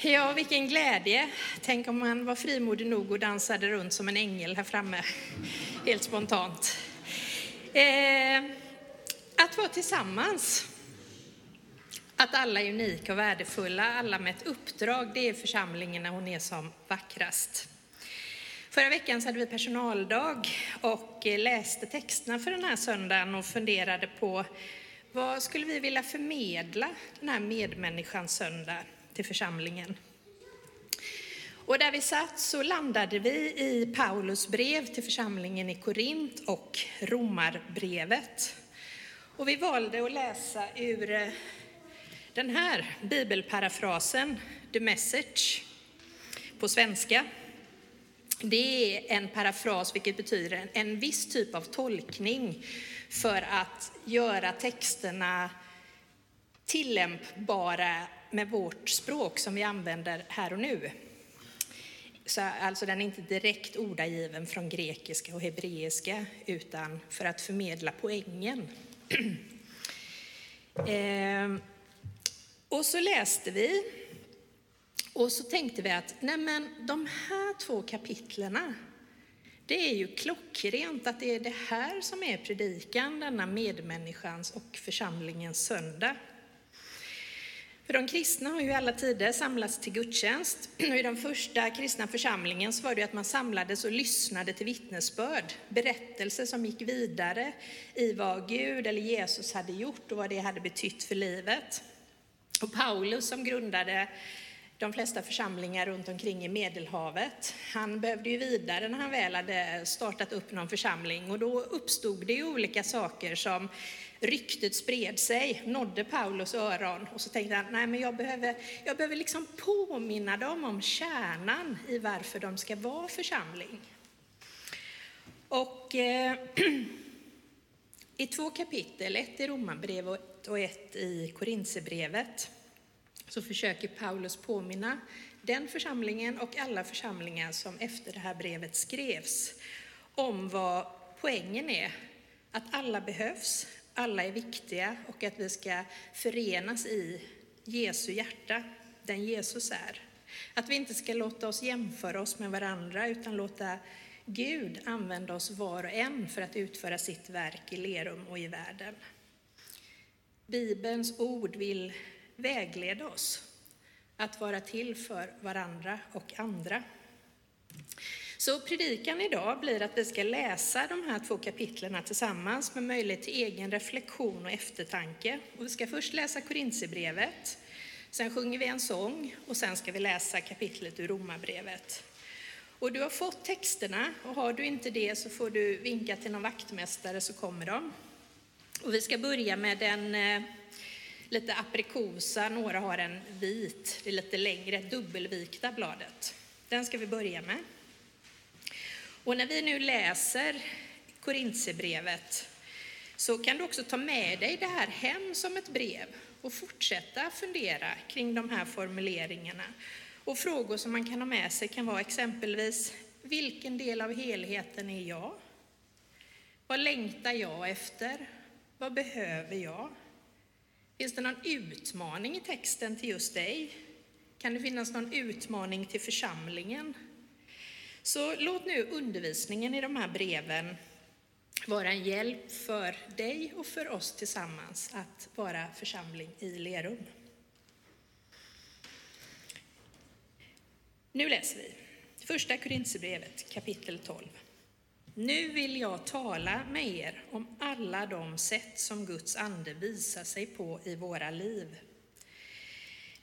Ja, vilken glädje. Tänk om man var frimodig nog och dansade runt som en ängel här framme, helt spontant. Eh, att vara tillsammans, att alla är unika och värdefulla, alla med ett uppdrag, det är församlingen när hon är som vackrast. Förra veckan så hade vi personaldag och eh, läste texterna för den här söndagen och funderade på vad skulle vi vilja förmedla den här medmänniskans söndag till församlingen. Och där vi satt så landade vi i Paulus brev till församlingen i Korint och Romarbrevet. Och vi valde att läsa ur eh, den här bibelparafrasen, The Message, på svenska. Det är en parafras, vilket betyder en viss typ av tolkning för att göra texterna tillämpbara med vårt språk som vi använder här och nu. Så alltså den är inte direkt ordagiven från grekiska och hebreiska utan för att förmedla poängen. Eh, och så läste vi och så tänkte vi att nej men, de här två kapitlerna det är ju klockrent att det är det här som är predikan, denna medmänniskans och församlingens söndag. För de kristna har ju i alla tider samlats till gudstjänst. Och I den första kristna församlingen så var det att man samlades och lyssnade till vittnesbörd, berättelser som gick vidare i vad Gud eller Jesus hade gjort och vad det hade betytt för livet. Och Paulus som grundade de flesta församlingar runt omkring i Medelhavet. Han behövde ju vidare när han väl hade startat upp någon församling och då uppstod det ju olika saker som ryktet spred sig, nådde Paulus öron och så tänkte han, nej men jag behöver, jag behöver liksom påminna dem om kärnan i varför de ska vara församling. Och eh, i två kapitel, ett i Romarbrevet och ett i Korintsebrevet, så försöker Paulus påminna den församlingen och alla församlingar som efter det här brevet skrevs om vad poängen är. Att alla behövs, alla är viktiga och att vi ska förenas i Jesu hjärta, den Jesus är. Att vi inte ska låta oss jämföra oss med varandra utan låta Gud använda oss var och en för att utföra sitt verk i Lerum och i världen. Bibelns ord vill vägleda oss att vara till för varandra och andra. Så predikan idag blir att vi ska läsa de här två kapitlen tillsammans med möjlighet till egen reflektion och eftertanke. Och vi ska först läsa Korintierbrevet, sen sjunger vi en sång och sen ska vi läsa kapitlet ur Romarbrevet. Och du har fått texterna och har du inte det så får du vinka till någon vaktmästare så kommer de. Och vi ska börja med den eh, lite aprikosa, några har en vit, det är lite längre, dubbelvikta bladet. Den ska vi börja med. Och när vi nu läser Korintierbrevet så kan du också ta med dig det här hem som ett brev och fortsätta fundera kring de här formuleringarna. Och frågor som man kan ha med sig kan vara exempelvis, vilken del av helheten är jag? Vad längtar jag efter? Vad behöver jag? Finns det någon utmaning i texten till just dig? Kan det finnas någon utmaning till församlingen? Så låt nu undervisningen i de här breven vara en hjälp för dig och för oss tillsammans att vara församling i Lerum. Nu läser vi Första Korinthierbrevet kapitel 12. Nu vill jag tala med er om alla de sätt som Guds ande visar sig på i våra liv.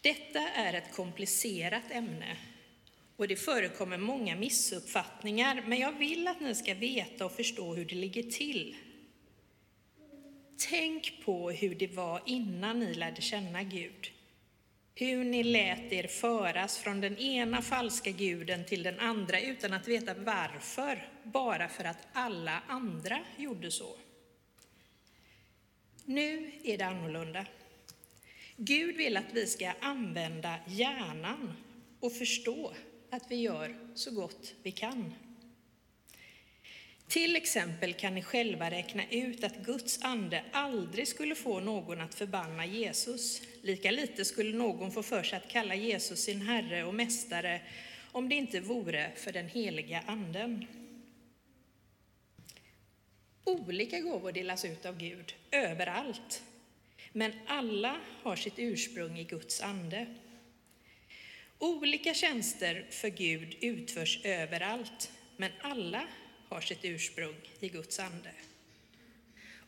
Detta är ett komplicerat ämne och det förekommer många missuppfattningar, men jag vill att ni ska veta och förstå hur det ligger till. Tänk på hur det var innan ni lärde känna Gud. Hur ni lät er föras från den ena falska guden till den andra utan att veta varför, bara för att alla andra gjorde så. Nu är det annorlunda. Gud vill att vi ska använda hjärnan och förstå att vi gör så gott vi kan. Till exempel kan ni själva räkna ut att Guds ande aldrig skulle få någon att förbanna Jesus. Lika lite skulle någon få för sig att kalla Jesus sin Herre och Mästare om det inte vore för den heliga Anden. Olika gåvor delas ut av Gud överallt, men alla har sitt ursprung i Guds ande. Olika tjänster för Gud utförs överallt, men alla har sitt ursprung i Guds ande.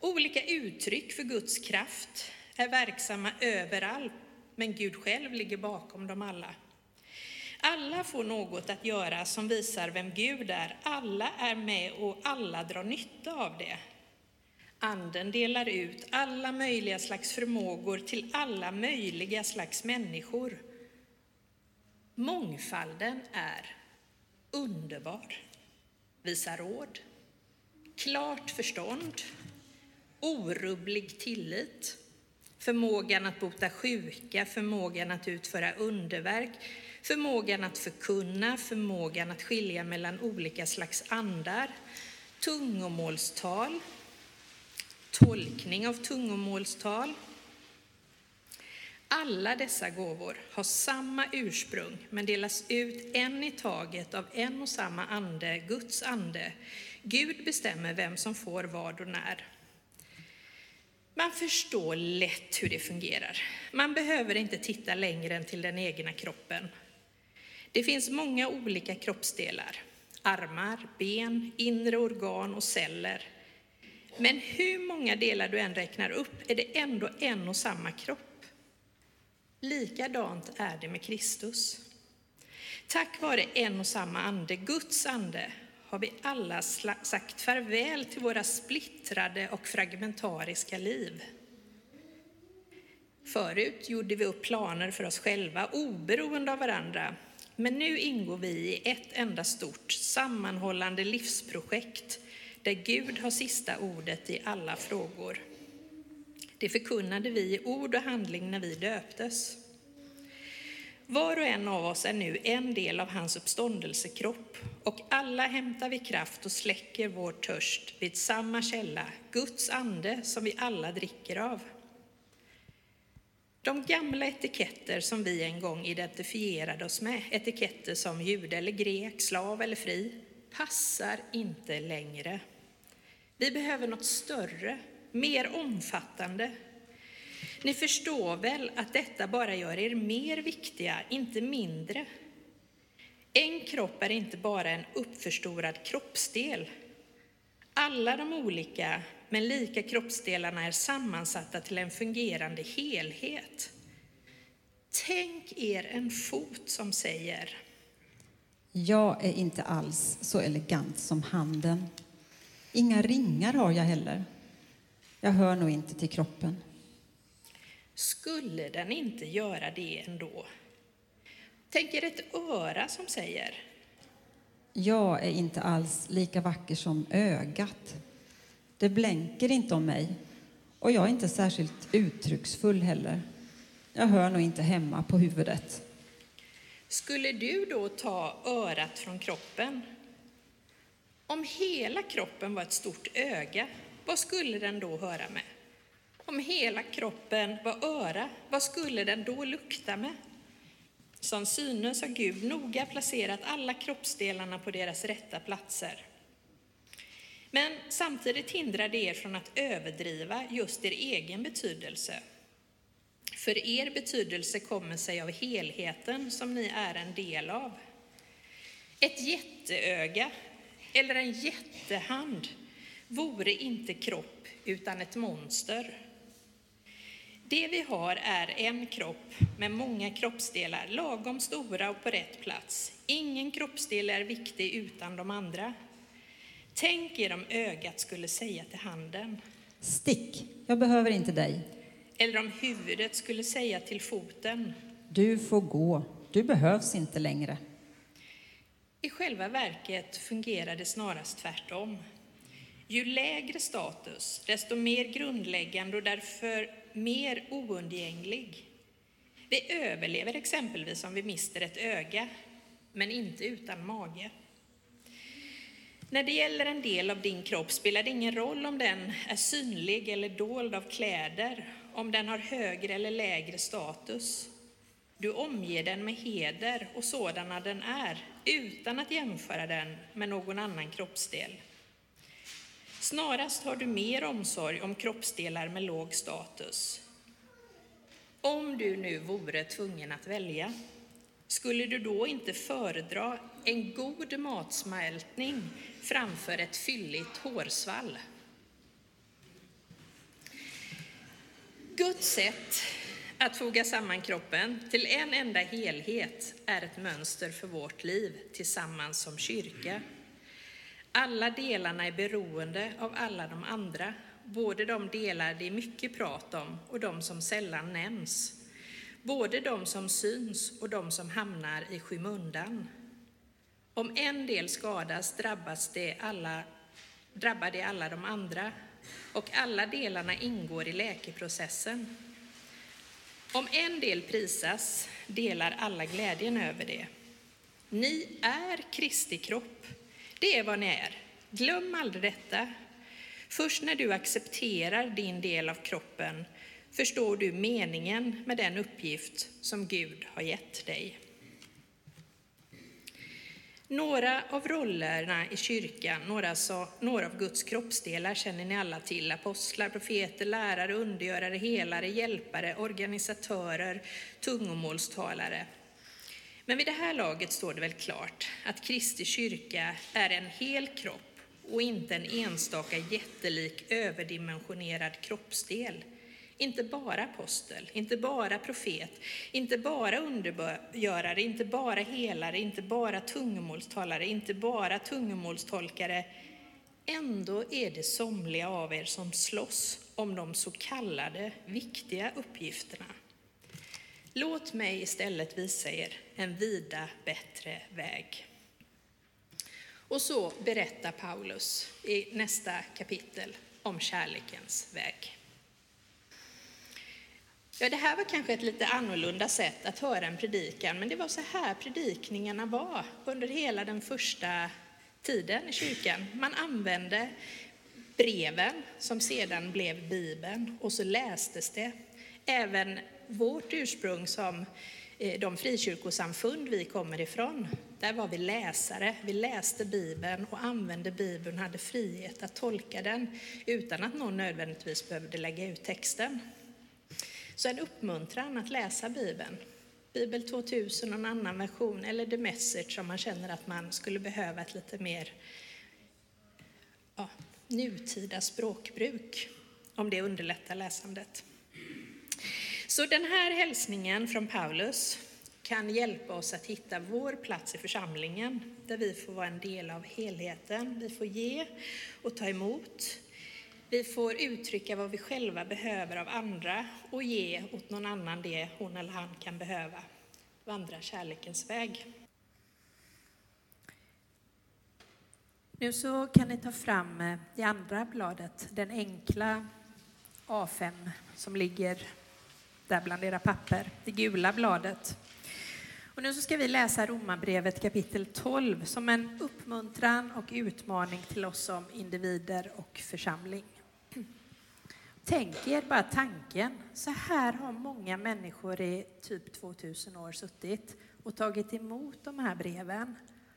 Olika uttryck för Guds kraft är verksamma överallt, men Gud själv ligger bakom dem alla. Alla får något att göra som visar vem Gud är. Alla är med och alla drar nytta av det. Anden delar ut alla möjliga slags förmågor till alla möjliga slags människor. Mångfalden är underbar. Visar råd, klart förstånd, orubblig tillit, förmågan att bota sjuka, förmågan att utföra underverk, förmågan att förkunna, förmågan att skilja mellan olika slags andar, tungomålstal, tolkning av tungomålstal. Alla dessa gåvor har samma ursprung men delas ut en i taget av en och samma ande, Guds ande. Gud bestämmer vem som får vad och när. Man förstår lätt hur det fungerar. Man behöver inte titta längre än till den egna kroppen. Det finns många olika kroppsdelar, armar, ben, inre organ och celler. Men hur många delar du än räknar upp är det ändå en och samma kropp. Likadant är det med Kristus. Tack vare en och samma ande, Guds ande, har vi alla sagt farväl till våra splittrade och fragmentariska liv. Förut gjorde vi upp planer för oss själva, oberoende av varandra, men nu ingår vi i ett enda stort sammanhållande livsprojekt där Gud har sista ordet i alla frågor. Det förkunnade vi i ord och handling när vi döptes. Var och en av oss är nu en del av hans uppståndelsekropp och alla hämtar vi kraft och släcker vår törst vid samma källa, Guds ande som vi alla dricker av. De gamla etiketter som vi en gång identifierade oss med, etiketter som jude eller grek, slav eller fri, passar inte längre. Vi behöver något större, mer omfattande. Ni förstår väl att detta bara gör er mer viktiga, inte mindre. En kropp är inte bara en uppförstorad kroppsdel. Alla de olika men lika kroppsdelarna är sammansatta till en fungerande helhet. Tänk er en fot som säger Jag är inte alls så elegant som handen. Inga ringar har jag heller. Jag hör nog inte till kroppen. Skulle den inte göra det ändå? Tänk er ett öra som säger Jag är inte alls lika vacker som ögat. Det blänker inte om mig och jag är inte särskilt uttrycksfull heller. Jag hör nog inte hemma på huvudet. Skulle du då ta örat från kroppen? Om hela kroppen var ett stort öga, vad skulle den då höra med? Om hela kroppen var öra, vad skulle den då lukta med? Som synes har Gud noga placerat alla kroppsdelarna på deras rätta platser. Men samtidigt hindrar det er från att överdriva just er egen betydelse. För er betydelse kommer sig av helheten som ni är en del av. Ett jätteöga eller en jättehand vore inte kropp utan ett monster. Det vi har är en kropp med många kroppsdelar, lagom stora och på rätt plats. Ingen kroppsdel är viktig utan de andra. Tänk er om ögat skulle säga till handen. Stick, jag behöver inte dig. Eller om huvudet skulle säga till foten. Du får gå, du behövs inte längre. I själva verket fungerar det snarast tvärtom. Ju lägre status, desto mer grundläggande och därför mer oundgänglig. Vi överlever exempelvis om vi mister ett öga, men inte utan mage. När det gäller en del av din kropp spelar det ingen roll om den är synlig eller dold av kläder, om den har högre eller lägre status. Du omger den med heder och sådana den är, utan att jämföra den med någon annan kroppsdel. Snarast har du mer omsorg om kroppsdelar med låg status. Om du nu vore tvungen att välja, skulle du då inte föredra en god matsmältning framför ett fylligt hårsvall? Guds sätt att foga samman kroppen till en enda helhet är ett mönster för vårt liv tillsammans som kyrka. Alla delarna är beroende av alla de andra, både de delar det är mycket prat om och de som sällan nämns. Både de som syns och de som hamnar i skymundan. Om en del skadas drabbas det alla, drabbar det alla de andra och alla delarna ingår i läkeprocessen. Om en del prisas delar alla glädjen över det. Ni är Kristi kropp. Det är vad ni är. Glöm aldrig detta. Först när du accepterar din del av kroppen förstår du meningen med den uppgift som Gud har gett dig. Några av rollerna i kyrkan, några, så, några av Guds kroppsdelar känner ni alla till. Apostlar, profeter, lärare, undergörare, helare, hjälpare, organisatörer, tungomålstalare. Men vid det här laget står det väl klart att Kristi kyrka är en hel kropp och inte en enstaka jättelik överdimensionerad kroppsdel. Inte bara apostel, inte bara profet, inte bara undergörare, inte bara helare, inte bara tungomålstalare, inte bara tungomålstolkare. Ändå är det somliga av er som slåss om de så kallade viktiga uppgifterna. Låt mig istället visa er en vida bättre väg. Och så berättar Paulus i nästa kapitel om kärlekens väg. Ja, det här var kanske ett lite annorlunda sätt att höra en predikan, men det var så här predikningarna var under hela den första tiden i kyrkan. Man använde breven som sedan blev Bibeln och så lästes det. Även vårt ursprung som eh, de frikyrkosamfund vi kommer ifrån, där var vi läsare. Vi läste Bibeln och använde Bibeln, hade frihet att tolka den utan att någon nödvändigtvis behövde lägga ut texten. Så en uppmuntran att läsa Bibeln. Bibel 2000 och en annan version, eller The Message om man känner att man skulle behöva ett lite mer ja, nutida språkbruk, om det underlättar läsandet. Så den här hälsningen från Paulus kan hjälpa oss att hitta vår plats i församlingen, där vi får vara en del av helheten. Vi får ge och ta emot. Vi får uttrycka vad vi själva behöver av andra och ge åt någon annan det hon eller han kan behöva. Vandra kärlekens väg. Nu så kan ni ta fram eh, det andra bladet, den enkla A5 som ligger där bland era papper, det gula bladet. Och nu så ska vi läsa Romarbrevet kapitel 12 som en uppmuntran och utmaning till oss som individer och församling. Tänk er bara tanken, så här har många människor i typ 2000 år suttit och tagit emot de här breven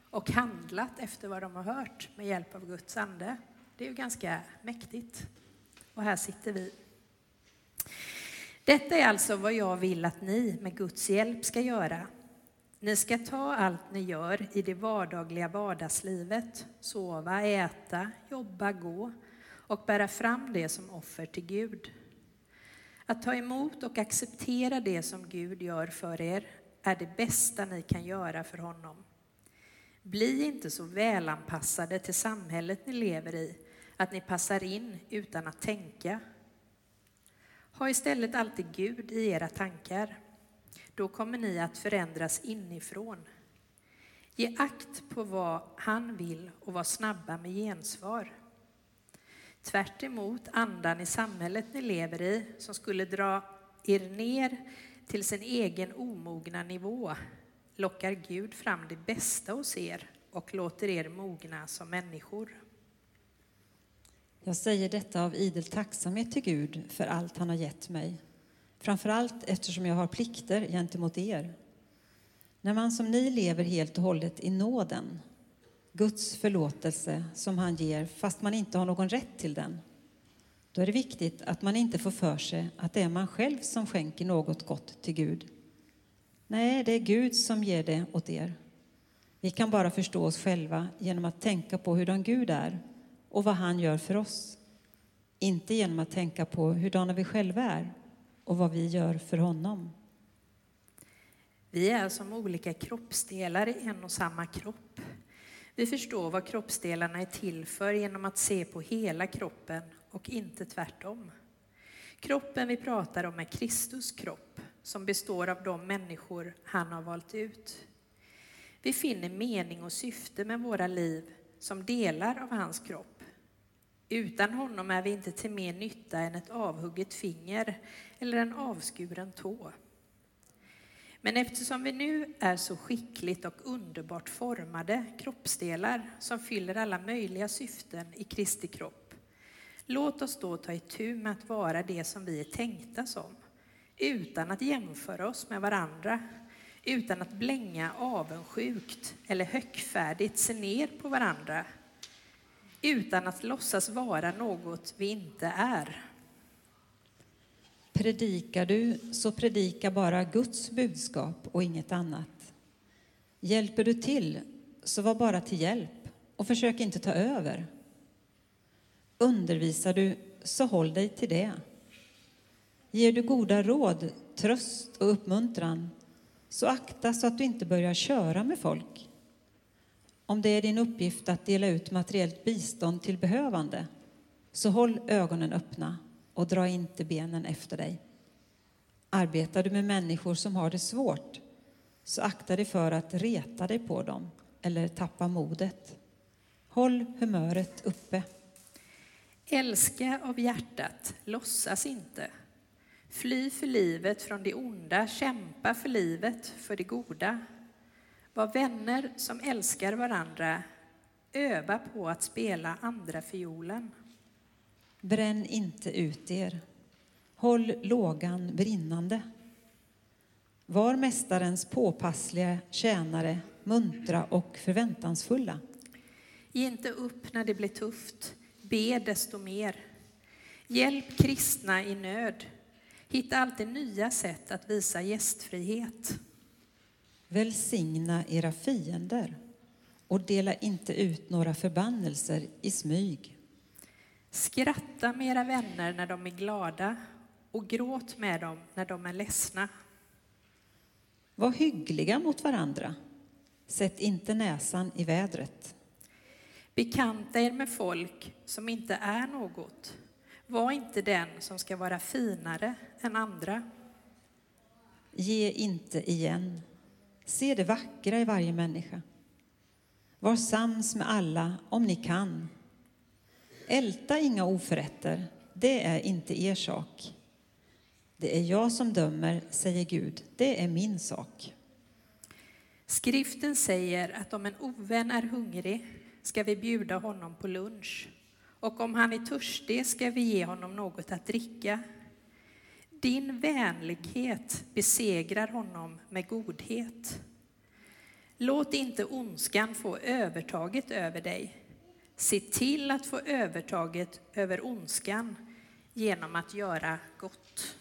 och handlat efter vad de har hört med hjälp av Guds ande. Det är ju ganska mäktigt. Och här sitter vi. Detta är alltså vad jag vill att ni med Guds hjälp ska göra. Ni ska ta allt ni gör i det vardagliga vardagslivet, sova, äta, jobba, gå och bära fram det som offer till Gud. Att ta emot och acceptera det som Gud gör för er är det bästa ni kan göra för honom. Bli inte så välanpassade till samhället ni lever i att ni passar in utan att tänka. Ha istället alltid Gud i era tankar. Då kommer ni att förändras inifrån. Ge akt på vad han vill och var snabba med gensvar. Tvärt andan i samhället ni lever i som skulle dra er ner till sin egen omogna nivå lockar Gud fram det bästa hos er och låter er mogna som människor. Jag säger detta av idel tacksamhet till Gud för allt han har gett mig. Framför allt eftersom jag har plikter gentemot er. När man som ni lever helt och hållet i nåden, Guds förlåtelse som han ger fast man inte har någon rätt till den, då är det viktigt att man inte får för sig att det är man själv som skänker något gott till Gud. Nej, det är Gud som ger det åt er. Vi kan bara förstå oss själva genom att tänka på hurdan Gud är och vad han gör för oss. Inte genom att tänka på hurdana vi själva är och vad vi gör för honom. Vi är som olika kroppsdelar i en och samma kropp. Vi förstår vad kroppsdelarna är till för genom att se på hela kroppen och inte tvärtom. Kroppen vi pratar om är Kristus kropp som består av de människor han har valt ut. Vi finner mening och syfte med våra liv som delar av hans kropp. Utan honom är vi inte till mer nytta än ett avhugget finger eller en avskuren tå. Men eftersom vi nu är så skickligt och underbart formade kroppsdelar som fyller alla möjliga syften i Kristi kropp, låt oss då ta itu med att vara det som vi är tänkta som, utan att jämföra oss med varandra, utan att blänga avundsjukt eller högfärdigt se ner på varandra, utan att låtsas vara något vi inte är. Predikar du, så predika bara Guds budskap och inget annat. Hjälper du till, så var bara till hjälp och försök inte ta över. Undervisar du, så håll dig till det. Ger du goda råd, tröst och uppmuntran, så akta så att du inte börjar köra med folk. Om det är din uppgift att dela ut materiellt bistånd till behövande, så håll ögonen öppna och dra inte benen efter dig. Arbetar du med människor som har det svårt, så akta dig för att reta dig på dem eller tappa modet. Håll humöret uppe. Älska av hjärtat, låtsas inte. Fly för livet från det onda, kämpa för livet, för det goda. Var vänner som älskar varandra, öva på att spela andra fiolen. Bränn inte ut er. Håll lågan brinnande. Var mästarens påpassliga tjänare, muntra och förväntansfulla. Ge inte upp när det blir tufft. Be desto mer. Hjälp kristna i nöd. Hitta alltid nya sätt att visa gästfrihet. Välsigna era fiender och dela inte ut några förbannelser i smyg. Skratta med era vänner när de är glada och gråt med dem när de är ledsna. Var hyggliga mot varandra. Sätt inte näsan i vädret. Bekanta er med folk som inte är något. Var inte den som ska vara finare än andra. Ge inte igen. Se det vackra i varje människa. Var sams med alla om ni kan. Älta inga oförrätter, det är inte er sak. Det är jag som dömer, säger Gud, det är min sak. Skriften säger att om en ovän är hungrig ska vi bjuda honom på lunch och om han är törstig ska vi ge honom något att dricka. Din vänlighet besegrar honom med godhet. Låt inte ondskan få övertaget över dig. Se till att få övertaget över ondskan genom att göra gott.